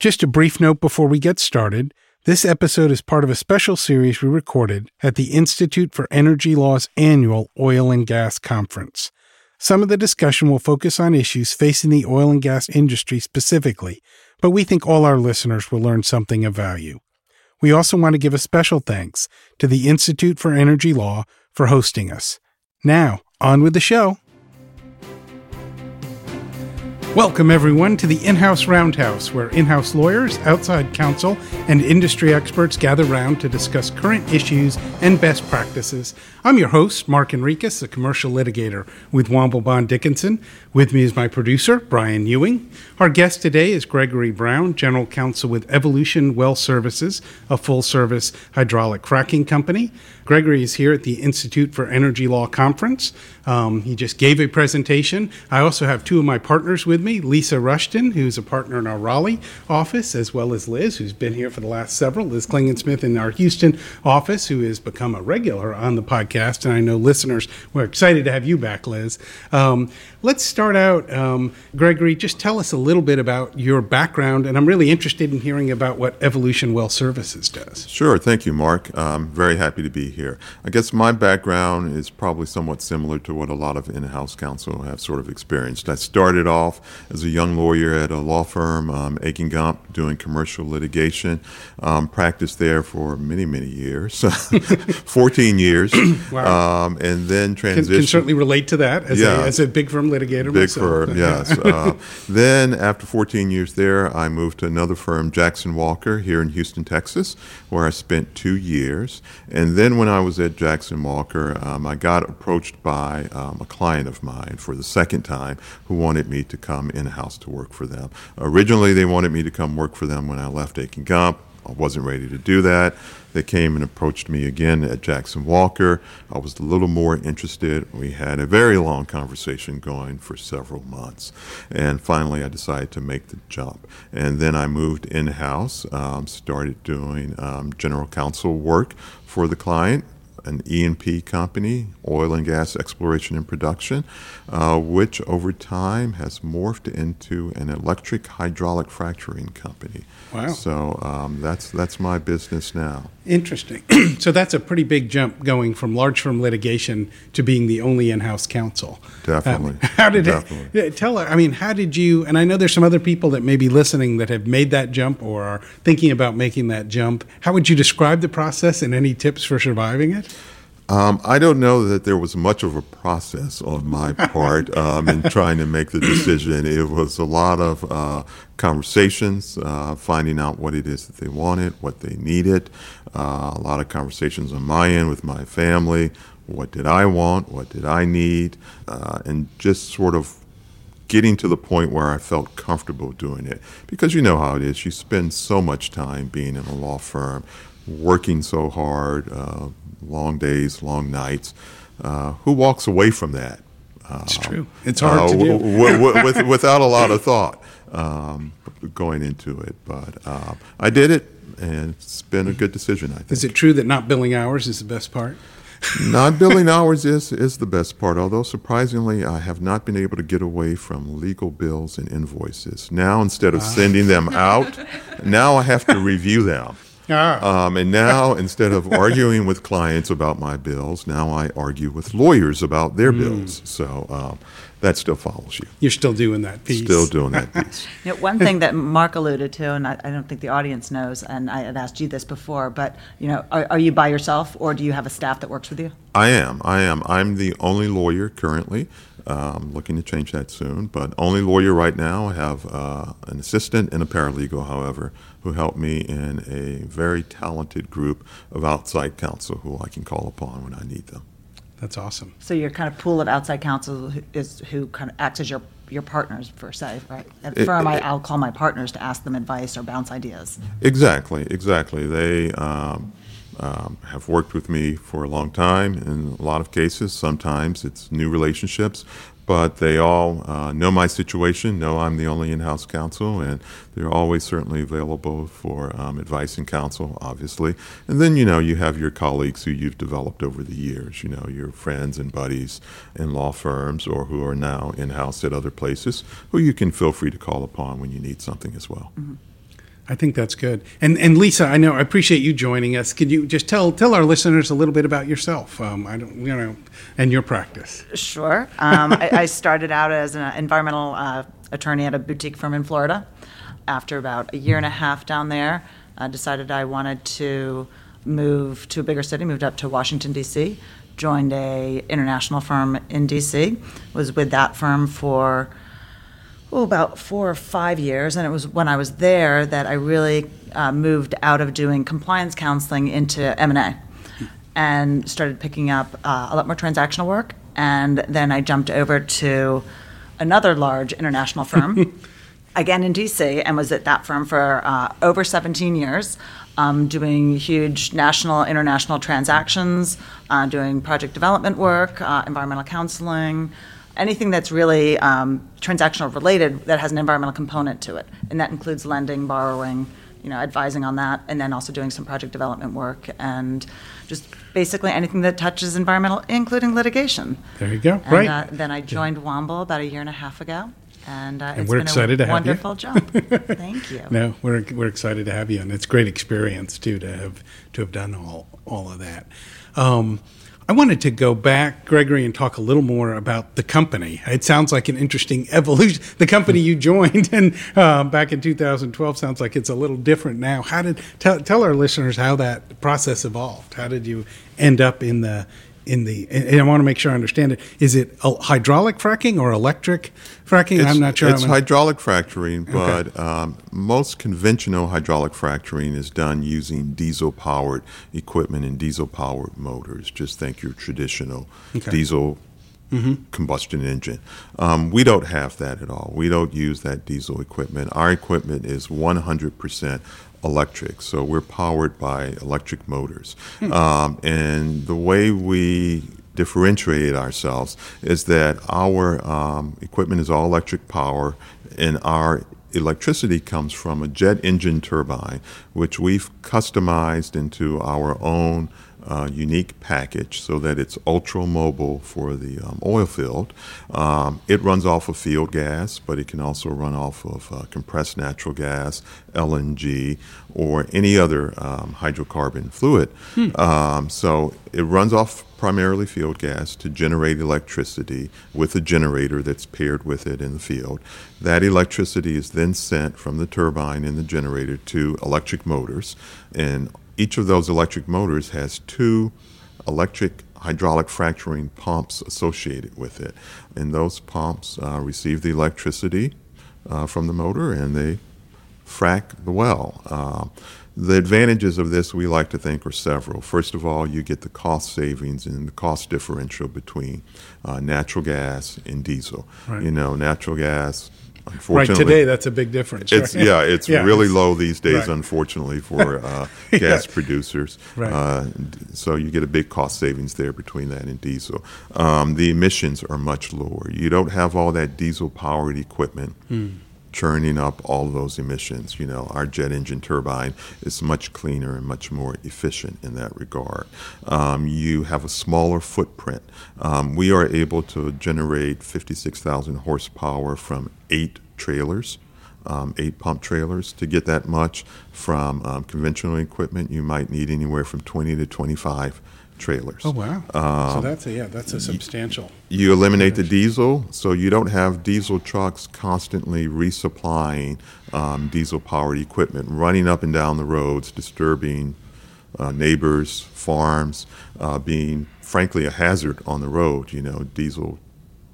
Just a brief note before we get started. This episode is part of a special series we recorded at the Institute for Energy Law's annual Oil and Gas Conference. Some of the discussion will focus on issues facing the oil and gas industry specifically, but we think all our listeners will learn something of value. We also want to give a special thanks to the Institute for Energy Law for hosting us. Now, on with the show. Welcome, everyone, to the In House Roundhouse, where in house lawyers, outside counsel, and industry experts gather round to discuss current issues and best practices. I'm your host, Mark Enriquez, a commercial litigator with Womble Bond Dickinson. With me is my producer, Brian Ewing. Our guest today is Gregory Brown, General Counsel with Evolution Well Services, a full service hydraulic fracking company. Gregory is here at the Institute for Energy Law Conference. Um, he just gave a presentation. I also have two of my partners with me Lisa Rushton, who's a partner in our Raleigh office, as well as Liz, who's been here for the last several. Liz Klingensmith in our Houston office, who has become a regular on the podcast. And I know listeners were excited to have you back, Liz. Um, let's start out, um, Gregory, just tell us a little bit about your background. And I'm really interested in hearing about what Evolution Well Services does. Sure. Thank you, Mark. I'm very happy to be here. I guess my background is probably somewhat similar to what a lot of in house counsel have sort of experienced. I started off as a young lawyer at a law firm, um, Akin Gump, doing commercial litigation. Um, practiced there for many, many years 14 years. Wow. Um, and then transitioned. Can, can, certainly relate to that as, yeah. a, as a big firm litigator. Big myself. firm, yes. uh, then, after 14 years there, I moved to another firm, Jackson Walker, here in Houston, Texas, where I spent two years. And then, when I was at Jackson Walker, um, I got approached by um, a client of mine for the second time who wanted me to come in house to work for them. Originally, they wanted me to come work for them when I left Akin Gump. I wasn't ready to do that. They came and approached me again at Jackson Walker. I was a little more interested. We had a very long conversation going for several months. And finally, I decided to make the jump. And then I moved in house, um, started doing um, general counsel work for the client an E&P company, oil and gas exploration and production, uh, which over time has morphed into an electric hydraulic fracturing company. Wow! So um, that's that's my business now. Interesting. so that's a pretty big jump going from large firm litigation to being the only in-house counsel. Definitely. Um, how did Definitely. it tell? I mean, how did you? And I know there's some other people that may be listening that have made that jump or are thinking about making that jump. How would you describe the process and any tips for surviving it? Um, I don't know that there was much of a process on my part um, in trying to make the decision. It was a lot of uh, conversations, uh, finding out what it is that they wanted, what they needed, uh, a lot of conversations on my end with my family. What did I want? What did I need? Uh, and just sort of getting to the point where I felt comfortable doing it. Because you know how it is. You spend so much time being in a law firm, working so hard, uh, long days, long nights. Uh, who walks away from that? it's true. It's hard uh, to do. w- w- with, without a lot of thought um, going into it. But uh, I did it, and it's been a good decision, I think. Is it true that not billing hours is the best part? not billing hours is, is the best part, although surprisingly, I have not been able to get away from legal bills and invoices. Now, instead of ah. sending them out, now I have to review them. Ah. Um, and now, instead of arguing with clients about my bills, now I argue with lawyers about their mm. bills. So um, that still follows you. You're still doing that piece. Still doing that piece. you know, one thing that Mark alluded to, and I, I, don't think the audience knows, and I had asked you this before, but you know, are, are, you by yourself, or do you have a staff that works with you? I am. I am. I'm the only lawyer currently. Um, looking to change that soon, but only lawyer right now. I have uh, an assistant and a paralegal, however, who help me in a very talented group of outside counsel who I can call upon when I need them. That's awesome. So your kind of pool of outside counsel is who kind of acts as your your partners per se, right? At the firm, I, will call my partners to ask them advice or bounce ideas. Exactly, exactly. They um, um, have worked with me for a long time in a lot of cases. Sometimes it's new relationships, but they all uh, know my situation, know I'm the only in house counsel, and they're always certainly available for um, advice and counsel, obviously. And then, you know, you have your colleagues who you've developed over the years, you know, your friends and buddies in law firms or who are now in house at other places, who you can feel free to call upon when you need something as well. Mm-hmm. I think that's good. And and Lisa, I know I appreciate you joining us. Could you just tell tell our listeners a little bit about yourself? Um, I don't, you know, and your practice. Sure. Um, I, I, started out as an environmental uh, attorney at a boutique firm in Florida. After about a year and a half down there, I decided I wanted to move to a bigger city. Moved up to Washington D.C. Joined a international firm in D.C. Was with that firm for oh, about four or five years, and it was when I was there that I really uh, moved out of doing compliance counseling into M and A, and started picking up uh, a lot more transactional work. And then I jumped over to another large international firm, again in DC, and was at that firm for uh, over 17 years. Um, doing huge national, international transactions, uh, doing project development work, uh, environmental counseling, anything that's really um, transactional related that has an environmental component to it. And that includes lending, borrowing, you know, advising on that, and then also doing some project development work and just basically anything that touches environmental, including litigation. There you go. And, right. Uh, then I joined Womble about a year and a half ago. And, uh, and it's we're been excited a to have you. wonderful job. Thank you. No, we're we're excited to have you, and it's great experience too to have to have done all all of that. Um, I wanted to go back, Gregory, and talk a little more about the company. It sounds like an interesting evolution. The company you joined and uh, back in 2012 sounds like it's a little different now. How did tell tell our listeners how that process evolved? How did you end up in the in the and I want to make sure I understand it. Is it hydraulic fracking or electric fracking? It's, I'm not sure. It's hydraulic fracturing, but okay. um, most conventional hydraulic fracturing is done using diesel powered equipment and diesel powered motors. Just think your traditional okay. diesel Mm-hmm. combustion engine. Um, we don't have that at all. We don't use that diesel equipment. Our equipment is 100% electric, so we're powered by electric motors. Um, and the way we differentiate ourselves is that our um, equipment is all electric power, and our electricity comes from a jet engine turbine, which we've customized into our own uh, unique package so that it's ultra mobile for the um, oil field. Um, it runs off of field gas, but it can also run off of uh, compressed natural gas, LNG, or any other um, hydrocarbon fluid. Hmm. Um, so it runs off primarily field gas to generate electricity with a generator that's paired with it in the field. That electricity is then sent from the turbine in the generator to electric motors, and each of those electric motors has two electric hydraulic fracturing pumps associated with it. And those pumps uh, receive the electricity uh, from the motor and they frack the well. Uh, the advantages of this, we like to think, are several. First of all, you get the cost savings and the cost differential between uh, natural gas and diesel. Right. You know, natural gas right today, that's a big difference. It's right? yeah, it's yeah, really it's, low these days, right. unfortunately, for uh, gas yeah. producers. Right. Uh, so you get a big cost savings there between that and diesel. Um, the emissions are much lower. You don't have all that diesel-powered equipment. Hmm churning up all those emissions. You know, our jet engine turbine is much cleaner and much more efficient in that regard. Um, you have a smaller footprint. Um, we are able to generate 56,000 horsepower from eight trailers. Um, eight pump trailers. To get that much from um, conventional equipment, you might need anywhere from 20 to 25 trailers. Oh wow! Um, so that's a yeah, that's a substantial. You eliminate the diesel, so you don't have diesel trucks constantly resupplying um, diesel-powered equipment, running up and down the roads, disturbing uh, neighbors, farms, uh, being frankly a hazard on the road. You know, diesel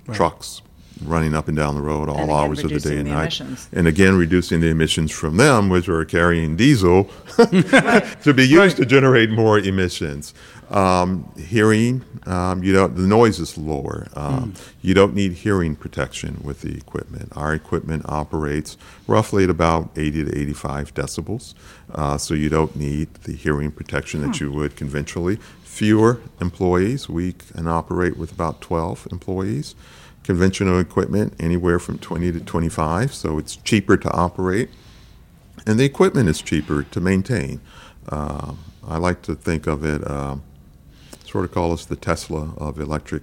right. trucks running up and down the road all again, hours of the day and the night. Emissions. And again, reducing the emissions from them, which are carrying diesel to be used to generate more emissions. Um, hearing, um, you know, the noise is lower. Um, mm. You don't need hearing protection with the equipment. Our equipment operates roughly at about 80 to 85 decibels, uh, so you don't need the hearing protection that hmm. you would conventionally. Fewer employees. We can operate with about 12 employees conventional equipment anywhere from 20 to 25, so it's cheaper to operate. And the equipment is cheaper to maintain. Uh, I like to think of it, uh, sort of call us the Tesla of electric,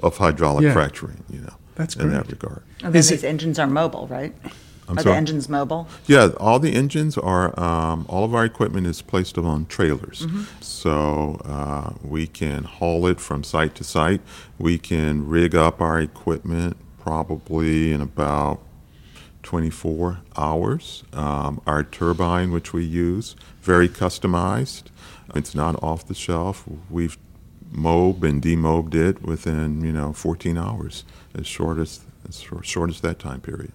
of hydraulic yeah. fracturing, you know, That's in great. that regard. And then these it, engines are mobile, right? I'm Are sorry? the engines mobile? Yeah, all the engines are, um, all of our equipment is placed on trailers. Mm-hmm. So uh, we can haul it from site to site. We can rig up our equipment probably in about 24 hours. Um, our turbine, which we use, very customized. It's not off the shelf. We've mobed and demobed it within, you know, 14 hours, as short as, as short- short as that time period.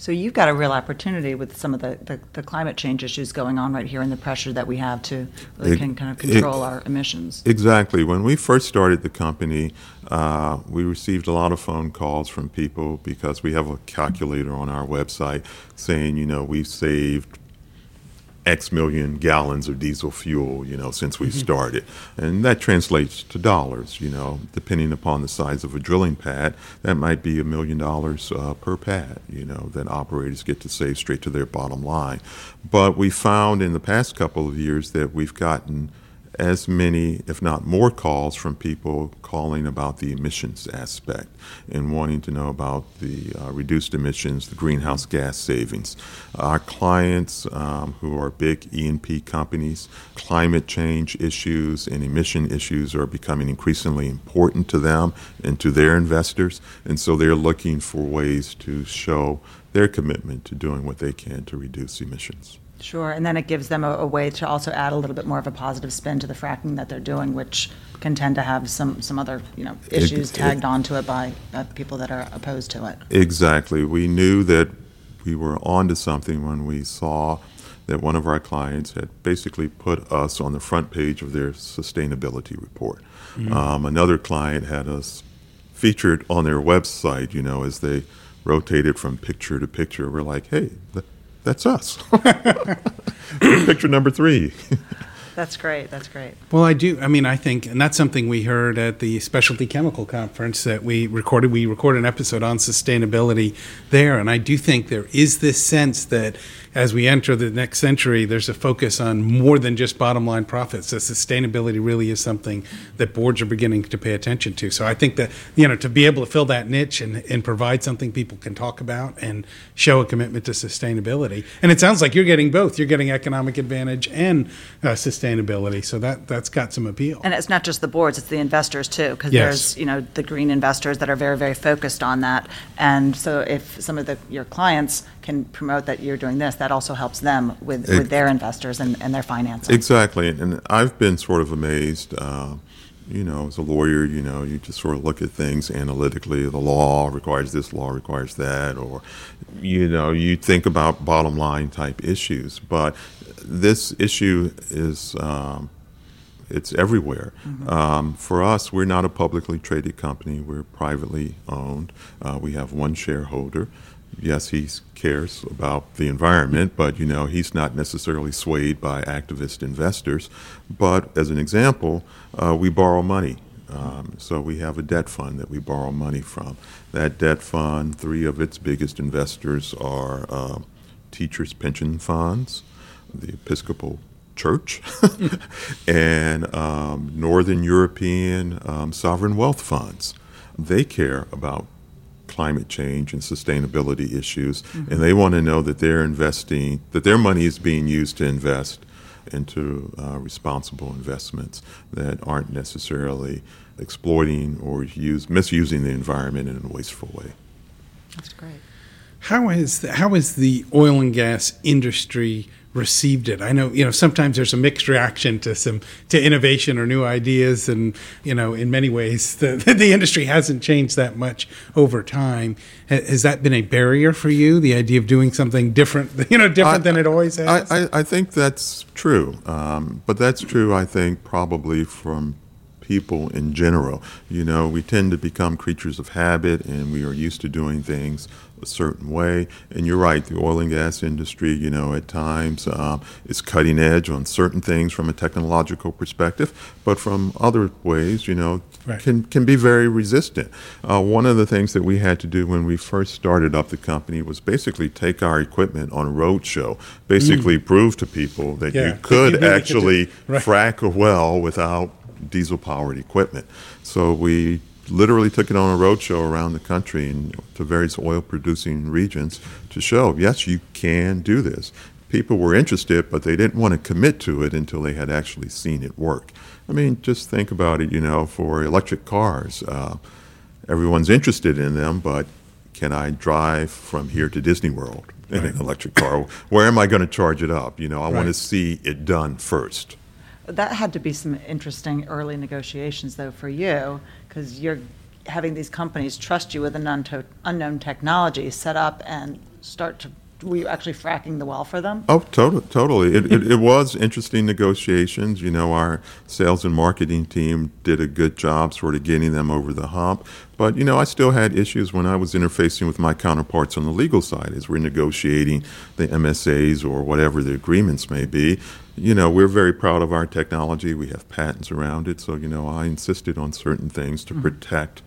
So you've got a real opportunity with some of the, the, the climate change issues going on right here and the pressure that we have to really It- can kind of it- control our emissions. Exactly. When we first started the company, uh, we received a lot of phone calls from people because we have a calculator on our website saying, you know, we've saved X million gallons of diesel fuel, you know, since we started. And that translates to dollars, you know, depending upon the size of a drilling pad. That might be a million dollars uh, per pad, you know, that operators get to save straight to their bottom line. But we found in the past couple of years that we've gotten as many, if not more, calls from people calling about the emissions aspect and wanting to know about the uh, reduced emissions, the greenhouse gas savings. Our clients, um, who are big E&P companies, climate change issues and emission issues are becoming increasingly important to them and to their investors, and so they're looking for ways to show their commitment to doing what they can to reduce emissions. Sure, and then it gives them a, a way to also add a little bit more of a positive spin to the fracking that they're doing, which can tend to have some, some other, you know, issues it- tagged onto it by, by people that are opposed to it. Exactly. We knew that we were onto something when we saw that one of our clients had basically put us on the front page of their sustainability report. Um, another client had us featured on their website, you know, as they rotated from picture to picture. We're like, hey, th- that's us. picture number three. That's great, that's great. Well, I do. I mean, I think, and that's something we heard at the Specialty Chemical Conference that we recorded. We recorded an episode on sustainability there, and I do think there is this sense that as we enter the next century, there's a focus on more than just bottom line profits. That sustainability really is something that boards are beginning to pay attention to. So I think that you know to be able to fill that niche and, and provide something people can talk about and show a commitment to sustainability, and it sounds like you're getting both. You're getting economic advantage and uh, sustainability. So that that's got some appeal. And it's not just the boards, it's the investors too, because Yes. there's, you know, the green investors that are very, very focused on that. And so if some of the, your clients can promote that you're doing this, that also helps them with, with their investors and, and their financing. Exactly, and I've been sort of amazed. Uh, you know, as a lawyer, you know, you just sort of look at things analytically. The law requires this, law requires that, or you know, you think about bottom line type issues. But this issue is. Um, it's everywhere. Um, for us, we're not a publicly traded company. We're privately owned. Uh, we have one shareholder. Yes, he cares about the environment, but you know he's not necessarily swayed by activist investors. But as an example, uh, we borrow money. Um, so we have a debt fund that we borrow money from. That debt fund, three of its biggest investors are uh, teachers' pension funds, the Episcopal Church, and um, Northern European um, sovereign wealth funds. They care about climate change and sustainability issues, and they want to know that they're investing, that their money is being used to invest into uh, responsible investments that aren't necessarily exploiting or use, misusing the environment in a wasteful way. That's great. How has the, how has the oil and gas industry received it? I know you know sometimes there's a mixed reaction to some to innovation or new ideas, and you know in many ways the the industry hasn't changed that much over time. Has that been a barrier for you? The idea of doing something different, you know, different than it always has. I, I, I think that's true, um, but that's true. I think probably from people in general. You know, we tend to become creatures of habit, and we are used to doing things a certain way. And you're right, the oil and gas industry, you know, at times um, is cutting edge on certain things from a technological perspective, but from other ways, you know, Right. can can be very resistant. Uh, one of the things that we had to do when we first started up the company was basically take our equipment on a road show, basically prove to people that Mm. Yeah, you could you really could actually right. frack a well without diesel powered equipment. So we literally took it on a roadshow around the country and to various oil producing regions to show, yes, you can do this. People were interested, but they didn't want to commit to it until they had actually seen it work. I mean, just think about it, you know, for electric cars. Uh, everyone's interested in them, but can I drive from here to Disney World in right. an electric car? Where am I going to charge it up? You know, I right. want to see it done first. That had to be some interesting early negotiations, though, for you, because you're having these companies trust you with an unknown technology, set up and start to were you actually fracking the well for them? Oh, totally, totally. It, it, it, was interesting negotiations. You know, our sales and marketing team did a good job sort of getting them over the hump. But, you know, I still had issues when I was interfacing with my counterparts on the legal side as we're negotiating the MSAs or whatever the agreements may be. You know, we're very proud of our technology. We have patents around it. So, you know, I insisted on certain things to mm-hmm. protect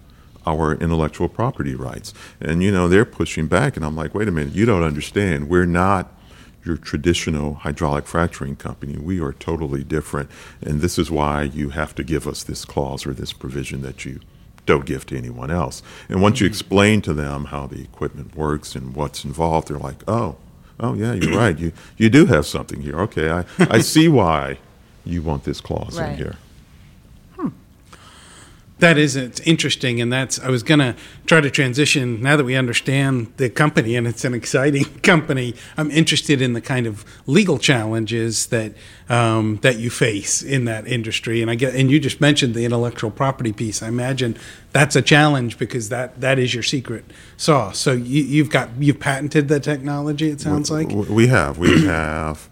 our intellectual property rights. And, you know, they're pushing back. And I'm like, wait a minute, you don't understand. We're not your traditional hydraulic fracturing company. We are totally different. And this is why you have to give us this clause or this provision that you don't give to anyone else. And once you mm-hmm. explain to them how the equipment works and what's involved, they're like, oh, oh yeah, you're right. You, you do have something here. Okay, I, I see why you want this clause right. in here. That is it's interesting, and that's I was gonna try to transition now that we understand the company and it's an exciting company. I'm interested in the kind of legal challenges that um, that you face in that industry, and I get and you just mentioned the intellectual property piece. I imagine that's a challenge because that that is your secret sauce. So you, you've got you've patented the technology. It sounds we, like we have we have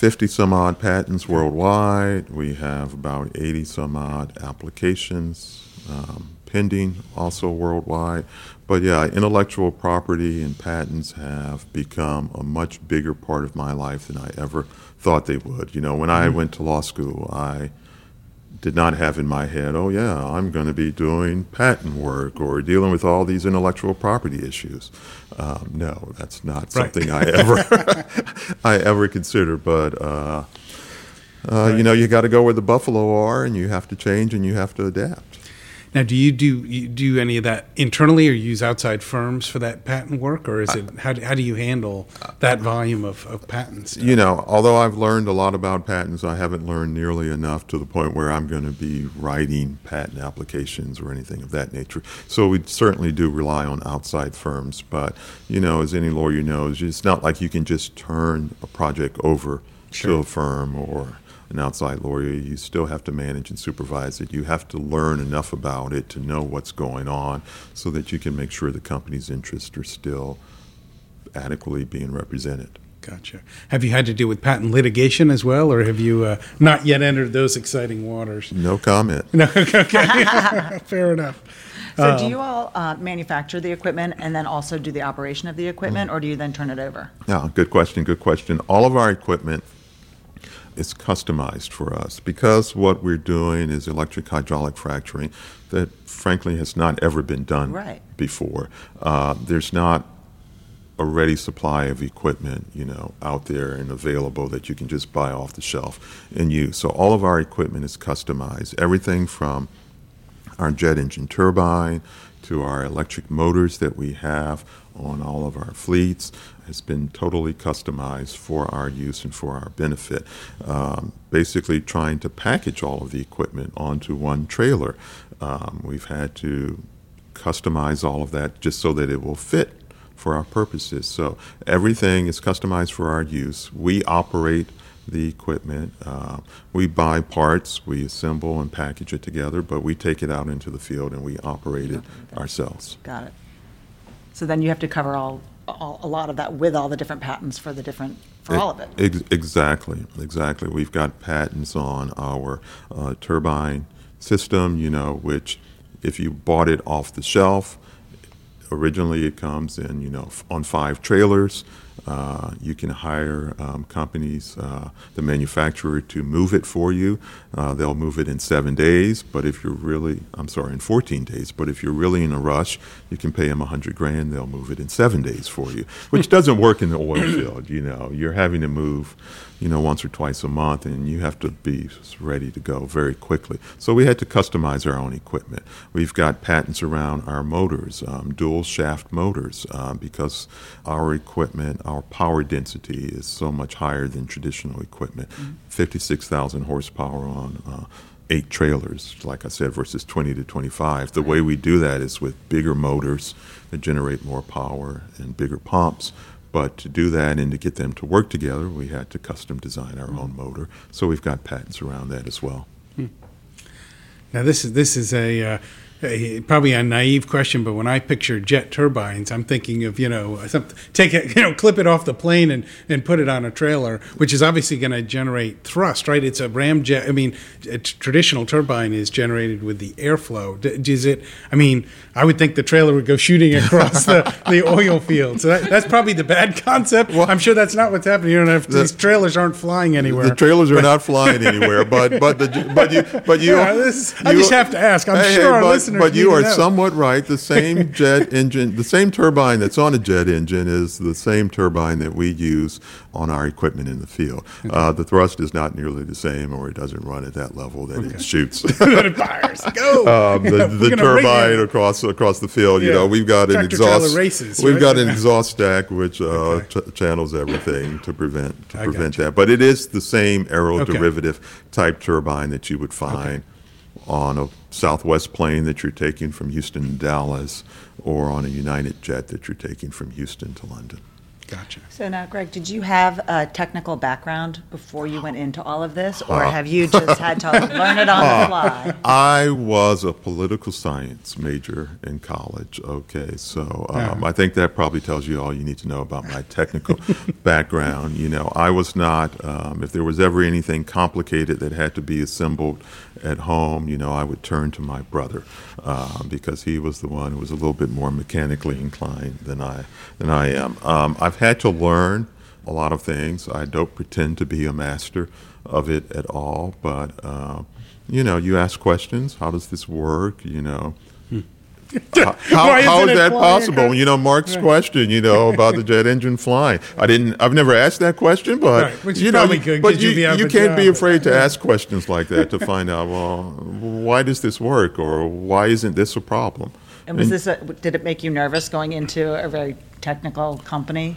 50 some odd patents worldwide. We have about 80 some odd applications um, pending also worldwide. But yeah, intellectual property and patents have become a much bigger part of my life than I ever thought they would. You know, when I mm-hmm. went to law school, I did not have in my head, oh yeah, I'm going to be doing patent work or dealing with all these intellectual property issues. Um, no, that's not something. I ever I ever consider. But uh, uh, right. you know, you got to go where the buffalo are, and you have to change, and you have to adapt. Now, do you do you do any of that internally, or use outside firms for that patent work, or is it how do, how do you handle that volume of, of patents? You know, although I've learned a lot about patents, I haven't learned nearly enough to the point where I'm going to be writing patent applications or anything of that nature. So we certainly do rely on outside firms, but you know, as any lawyer knows, it's not like you can just turn a project over sure. to a firm or an outside lawyer. You still have to manage and supervise it. You have to learn enough about it to know what's going on so that you can make sure the company's interests are still adequately being represented. Gotcha. Have you had to deal with patent litigation as well, or have you uh, not yet entered those exciting waters? No comment. No, okay. Fair enough. So, um, do you all uh, manufacture the equipment and then also do the operation of the equipment, mm-hmm. or do you then turn it over? Yeah, good question. Good question. All of our equipment it's customized for us because what we're doing is electric hydraulic fracturing that frankly has not ever been done right. before. Uh, there's not a ready supply of equipment, you know, out there and available that you can just buy off the shelf and use. So all of our equipment is customized. Everything from our jet engine turbine to our electric motors that we have on all of our fleets has been totally customized for our use and for our benefit. Um, basically, trying to package all of the equipment onto one trailer. Um, we've had to customize all of that just so that it will fit for our purposes. So everything is customized for our use. We operate the equipment. Uh, we buy parts, we assemble and package it together, but we take it out into the field and we operate it ourselves. Got it. So then you have to cover all all, a lot of that with all the different patents for the different for it, all of it. Ex- exactly, exactly. We've got patents on our uh, turbine system. You know, which if you bought it off the shelf, originally it comes in you know on five trailers. Uh, you can hire um, companies, uh, the manufacturer, to move it for you. Uh, they'll move it in seven days, but if you're really, I'm sorry, in 14 days, but if you're really in a rush, you can pay them 100 grand, they'll move it in seven days for you, which doesn't work in the oil field. You know, you're having to move you know, once or twice a month, and you have to be ready to go very quickly. So we had to customize our own equipment. We've got patents around our motors, um, dual shaft motors, um, because our equipment, our power density is so much higher than traditional equipment. Mm-hmm. 56,000 horsepower on. Uh, eight trailers, like I said, versus 20 to 25. The way we do that is with bigger motors that generate more power and bigger pumps but to do that and to get them to work together, we had to custom design our own motor. So we've got patents around that as well. Hmm. Now this is this is a uh, Uh, probably a naive question, but when I picture jet turbines, I'm thinking of you know take it you know clip it off the plane and, and put it on a trailer, which is obviously going to generate thrust, right? It's a ramjet. I mean, a traditional turbine is generated with the airflow. Does it? I mean, I would think the trailer would go shooting across the, the oil field. So that, that's probably the bad concept. Well, I'm sure that's not what's happening. You don't have, the, these trailers aren't flying anywhere. The trailers are not flying anywhere, but but the, but you but you, yeah, this, you I just have to ask. I'm hey, sure hey, but, but you are somewhat right. The same jet engine, the same turbine that's on a jet engine is the same turbine that we use on our equipment in the field. Uh, the thrust is not nearly the same, or it doesn't run at that level that okay. it shoots. it fires. Go. Um, the, the turbine across across the field. Yeah. You know, we've got Tractor an exhaust. Races, we've right? got an exhaust stack which uh, okay. ch- channels everything to prevent to prevent that. But it is the same aeroderivative okay. type turbine that you would find on a Southwest plane that you're taking from Houston to Dallas, or on a United jet that you're taking from Houston to London. Gotcha. So now, Greg, did you have a technical background before you went into all of this, or have you just had to learn it on the uh, fly? I was a political science major in college. Okay, so um, I think that probably tells you all you need to know about my technical background. You know, I was not. Um, if there was ever anything complicated that had to be assembled at home, you know, I would turn to my brother uh, because he was the one who was a little bit more mechanically inclined than I than I am. Um, I've had to learn a lot of things. I don't pretend to be a master of it at all, but uh, you know, you ask questions. How does this work? You know. how, how, how is that possible? You know, Mark's right. question, you know, about the jet engine flying. I didn't. I've never asked that question, but right. you know, good, but you, you, you can't be afraid to ask questions like that to find out. Well, why does this work, or why isn't this a problem? And was and, this? A, did it make you nervous going into a very technical company?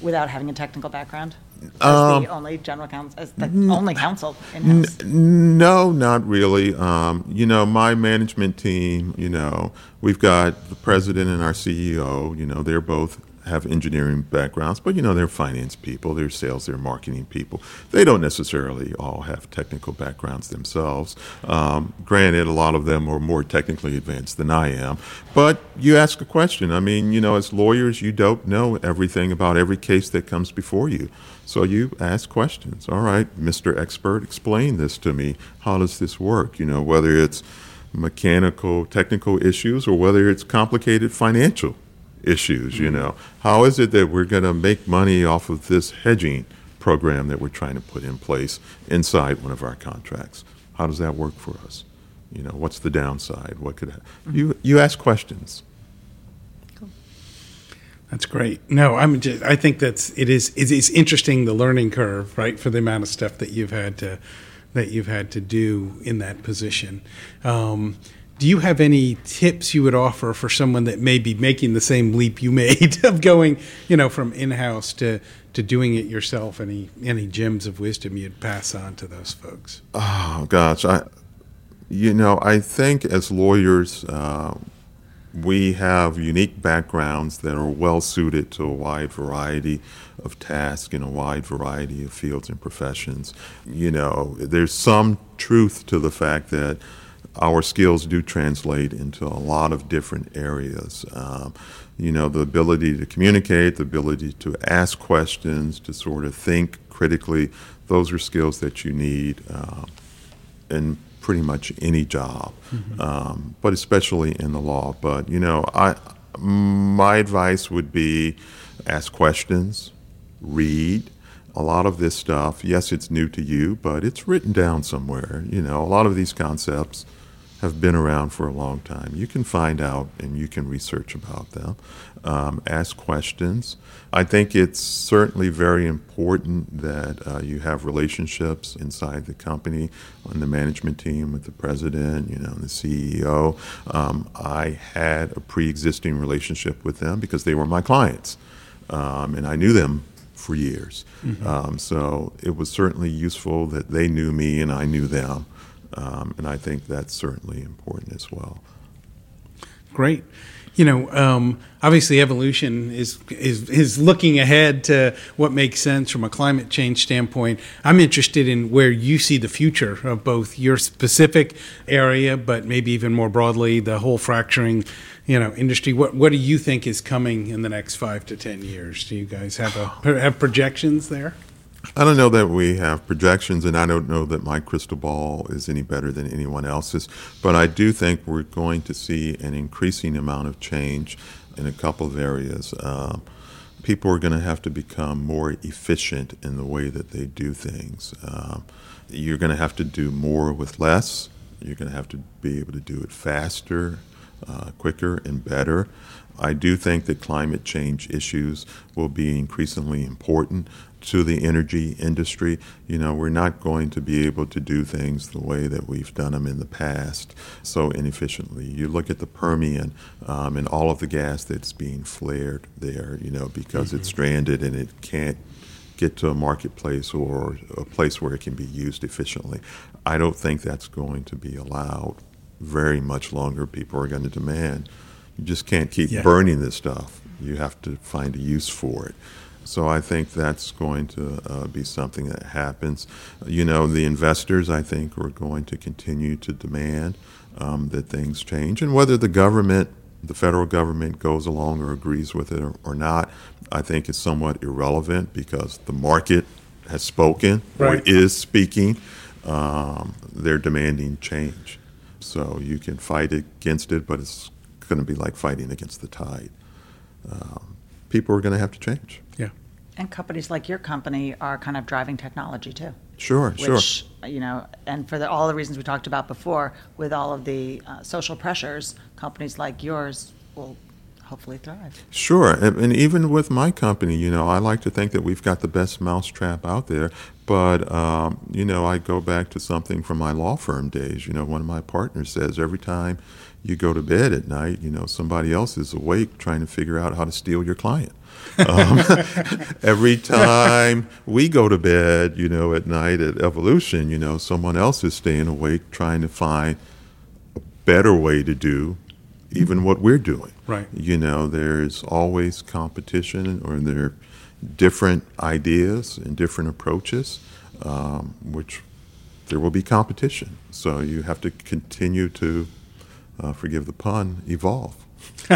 Without having a technical background? As um, the only general counsel, as the only counsel in house? N- no, not really. Um, you know, my management team, you know, we've got the president and our CEO, you know, they're both have engineering backgrounds, but you know they're finance people, they're sales, they're marketing people. They don't necessarily all have technical backgrounds themselves. Um, granted, a lot of them are more technically advanced than I am, but you ask a question. I mean, you know, as lawyers, you don't know everything about every case that comes before you. So you ask questions. All right, Mr. Expert, explain this to me. How does this work? You know, whether it's mechanical, technical issues or whether it's complicated financial issues. You know, how is it that we're going to make money off of this hedging program that we're trying to put in place inside one of our contracts? How does that work for us? You know, what's the downside? What could mm-hmm. you you ask questions? That's great. No, I'm just, I think that's it is it is interesting the learning curve, right, for the amount of stuff that you've had to that you've had to do in that position. Um, do you have any tips you would offer for someone that may be making the same leap you made of going, you know, from in-house to to doing it yourself? Any any gems of wisdom you'd pass on to those folks? Oh gosh, I, you know, I think as lawyers. Uh, we have unique backgrounds that are well suited to a wide variety of tasks in a wide variety of fields and professions. You know, there's some truth to the fact that our skills do translate into a lot of different areas. Um, you know, the ability to communicate, the ability to ask questions, to sort of think critically, those are skills that you need uh, in pretty much any job, mm-hmm. um, but especially in the law. But, you know, I, my advice would be ask questions, read. A lot of this stuff, yes, it's new to you, but it's written down somewhere. You know, a lot of these concepts have been around for a long time. You can find out and you can research about them, um, ask questions. I think it's certainly very important that uh, you have relationships inside the company on the management team with the president, you know, the CEO. Um, I had a pre-existing relationship with them because they were my clients, um, and I knew them for years. Mm-hmm. Um, so it was certainly useful that they knew me and I knew them. Um, and I think that's certainly important as well. Great. You know, um, obviously, evolution is, is is looking ahead to what makes sense from a climate change standpoint. I'm interested in where you see the future of both your specific area, but maybe even more broadly, the whole fracturing, you know, industry. What what do you think is coming in the next five to ten years? Do you guys have a have projections there? I don't know that we have projections, and I don't know that my crystal ball is any better than anyone else's. But I do think we're going to see an increasing amount of change in a couple of areas. Uh, people are going to have to become more efficient in the way that they do things. Uh, you're going to have to do more with less. You're going to have to be able to do it faster, uh, quicker, and better. I do think that climate change issues will be increasingly important to the energy industry. You know, we're not going to be able to do things the way that we've done them in the past so inefficiently. You look at the Permian um, and all of the gas that's being flared there, you know, because mm-hmm. it's stranded and it can't get to a marketplace or a place where it can be used efficiently. I don't think that's going to be allowed very much longer. People are going to demand. You just can't keep yeah. burning this stuff. You have to find a use for it. So I think that's going to uh, be something that happens. You know, the investors, I think, are going to continue to demand um, that things change. And whether the government, the federal government, goes along or agrees with it or, or not, I think is somewhat irrelevant because the market has spoken right. or is speaking. Um, they're demanding change. So you can fight against it, but it's going to be like fighting against the tide. Um, people are going to have to change. Yeah. And companies like your company are kind of driving technology too. Sure, which, sure. You know, and for the, all the reasons we talked about before, with all of the uh, social pressures, companies like yours will hopefully thrive. Sure, and, and, even with my company, you know, I like to think that we've got the best mousetrap out there. But um, you know, I go back to something from my law firm days. You know, one of my partners says every time you go to bed at night, you know, somebody else is awake trying to figure out how to steal your client. Um, every time we go to bed, you know, at night at Evolution, you know, someone else is staying awake trying to find a better way to do even what we're doing. Right. You know, there's always competition or there are different ideas and different approaches, um, which there will be competition. So you have to continue to uh, forgive the pun, evolve.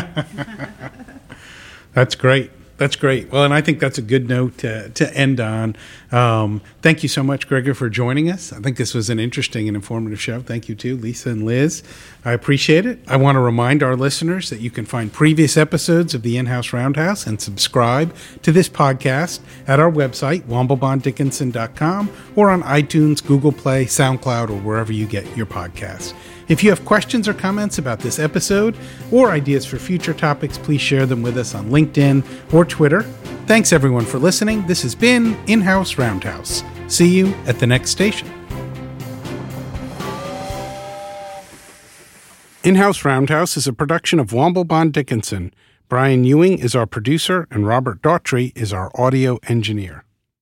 That's great. That's great. Well, and I think that's a good note to, to end on. Um, thank you so much, Gregor, for joining us. I think this was an interesting and informative show. Thank you, too, Lisa and Liz. I appreciate it. I want to remind our listeners that you can find previous episodes of the In House Roundhouse and subscribe to this podcast at our website, womblebonddickinson.com, or on iTunes, Google Play, SoundCloud, or wherever you get your podcasts. If you have questions or comments about this episode or ideas for future topics, please share them with us on LinkedIn or Twitter. Thanks everyone for listening. This has been In House Roundhouse. See you at the next station. In House Roundhouse is a production of Womble Bond Dickinson. Brian Ewing is our producer, and Robert Daughtry is our audio engineer.